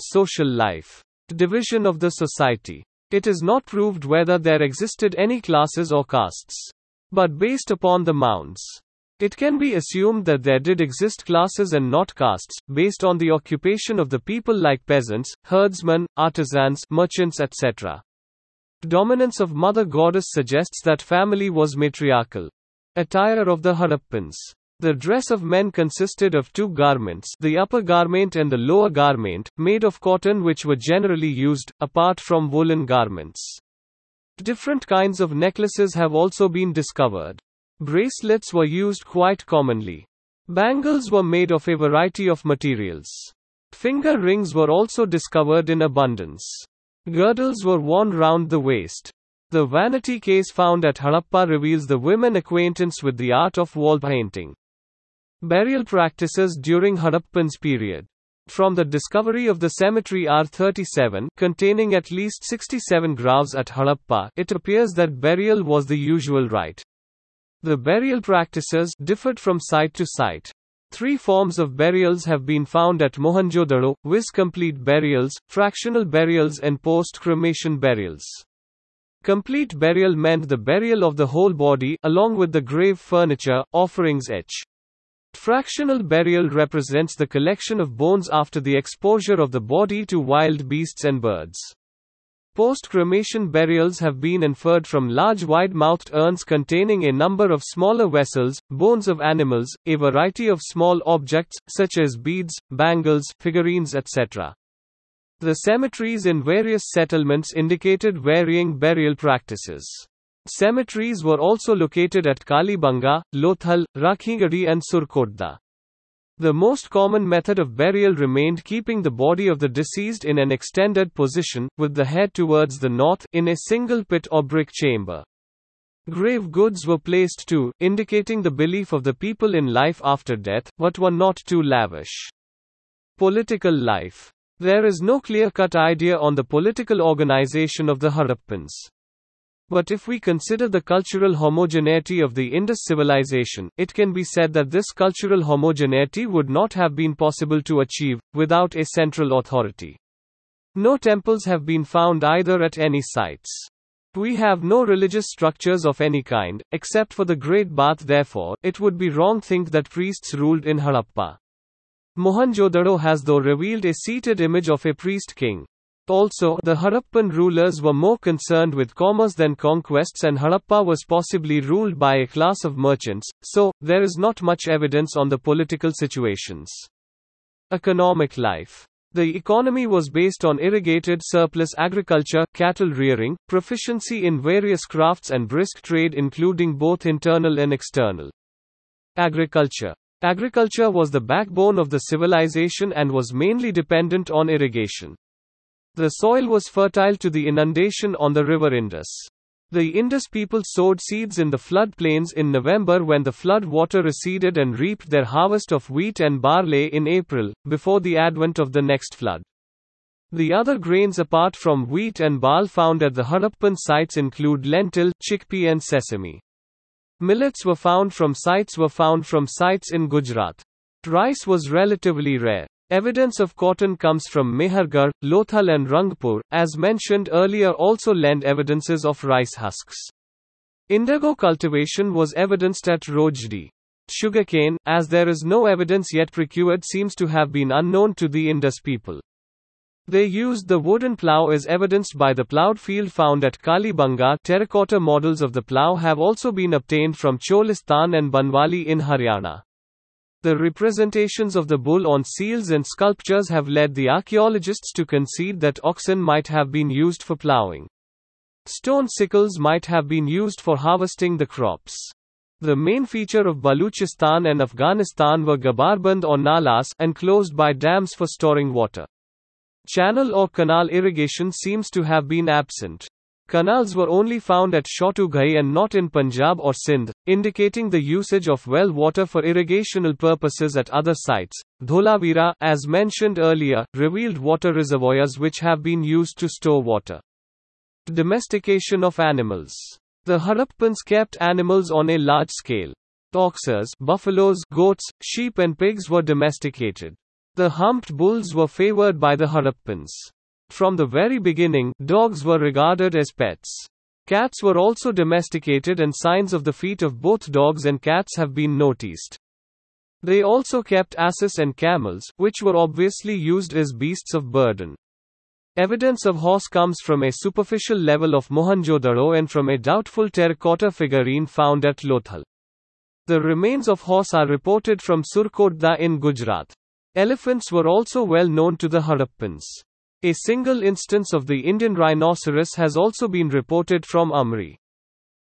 Social life. Division of the society. It is not proved whether there existed any classes or castes. But based upon the mounds, it can be assumed that there did exist classes and not castes, based on the occupation of the people like peasants, herdsmen, artisans, merchants, etc. Dominance of Mother Goddess suggests that family was matriarchal. Attire of the Harappans. The dress of men consisted of two garments, the upper garment and the lower garment, made of cotton which were generally used, apart from woolen garments. Different kinds of necklaces have also been discovered. Bracelets were used quite commonly. Bangles were made of a variety of materials. Finger rings were also discovered in abundance. Girdles were worn round the waist. The vanity case found at Harappa reveals the women acquaintance with the art of wall painting. Burial practices during Harappan's period. From the discovery of the cemetery R37, containing at least 67 graves at Harappa, it appears that burial was the usual rite. The burial practices differed from site to site. Three forms of burials have been found at Mohenjo-daro, viz. complete burials, fractional burials and post-cremation burials. Complete burial meant the burial of the whole body, along with the grave furniture, offerings etc. Fractional burial represents the collection of bones after the exposure of the body to wild beasts and birds. Post cremation burials have been inferred from large wide mouthed urns containing a number of smaller vessels, bones of animals, a variety of small objects, such as beads, bangles, figurines, etc. The cemeteries in various settlements indicated varying burial practices. Cemeteries were also located at Kalibanga, Lothal, Rakhigadi, and Surkotda. The most common method of burial remained keeping the body of the deceased in an extended position, with the head towards the north, in a single pit or brick chamber. Grave goods were placed too, indicating the belief of the people in life after death, but were not too lavish. Political life. There is no clear cut idea on the political organization of the Harappans. But if we consider the cultural homogeneity of the Indus civilization, it can be said that this cultural homogeneity would not have been possible to achieve without a central authority. No temples have been found either at any sites. We have no religious structures of any kind, except for the Great Bath, therefore, it would be wrong think that priests ruled in Harappa. Mohenjo-daro has though revealed a seated image of a priest king. Also, the Harappan rulers were more concerned with commerce than conquests, and Harappa was possibly ruled by a class of merchants, so, there is not much evidence on the political situations. Economic life. The economy was based on irrigated surplus agriculture, cattle rearing, proficiency in various crafts, and brisk trade, including both internal and external. Agriculture. Agriculture was the backbone of the civilization and was mainly dependent on irrigation. The soil was fertile to the inundation on the river Indus. The Indus people sowed seeds in the flood plains in November when the flood water receded and reaped their harvest of wheat and barley in April, before the advent of the next flood. The other grains apart from wheat and bal found at the Harappan sites include lentil, chickpea and sesame. Millets were found from sites were found from sites in Gujarat. Rice was relatively rare. Evidence of cotton comes from Mehrgarh, Lothal and Rangpur, as mentioned earlier also lend evidences of rice husks. Indigo cultivation was evidenced at Rojdi. Sugarcane, as there is no evidence yet procured seems to have been unknown to the Indus people. They used the wooden plough as evidenced by the ploughed field found at Kalibanga. Terracotta models of the plough have also been obtained from Cholistan and Banwali in Haryana. The representations of the bull on seals and sculptures have led the archaeologists to concede that oxen might have been used for ploughing. Stone sickles might have been used for harvesting the crops. The main feature of Baluchistan and Afghanistan were gabarband or nalas, enclosed by dams for storing water. Channel or canal irrigation seems to have been absent. Canals were only found at Shortugai and not in Punjab or Sindh, indicating the usage of well water for irrigational purposes at other sites. Dholavira, as mentioned earlier, revealed water reservoirs which have been used to store water. Domestication of animals. The Harappans kept animals on a large scale. Oxers, buffaloes, goats, sheep, and pigs were domesticated. The humped bulls were favored by the Harappans. From the very beginning, dogs were regarded as pets. Cats were also domesticated and signs of the feet of both dogs and cats have been noticed. They also kept asses and camels, which were obviously used as beasts of burden. Evidence of horse comes from a superficial level of Mohenjo-daro and from a doubtful terracotta figurine found at Lothal. The remains of horse are reported from Surkotda in Gujarat. Elephants were also well known to the Harappans. A single instance of the Indian rhinoceros has also been reported from Amri.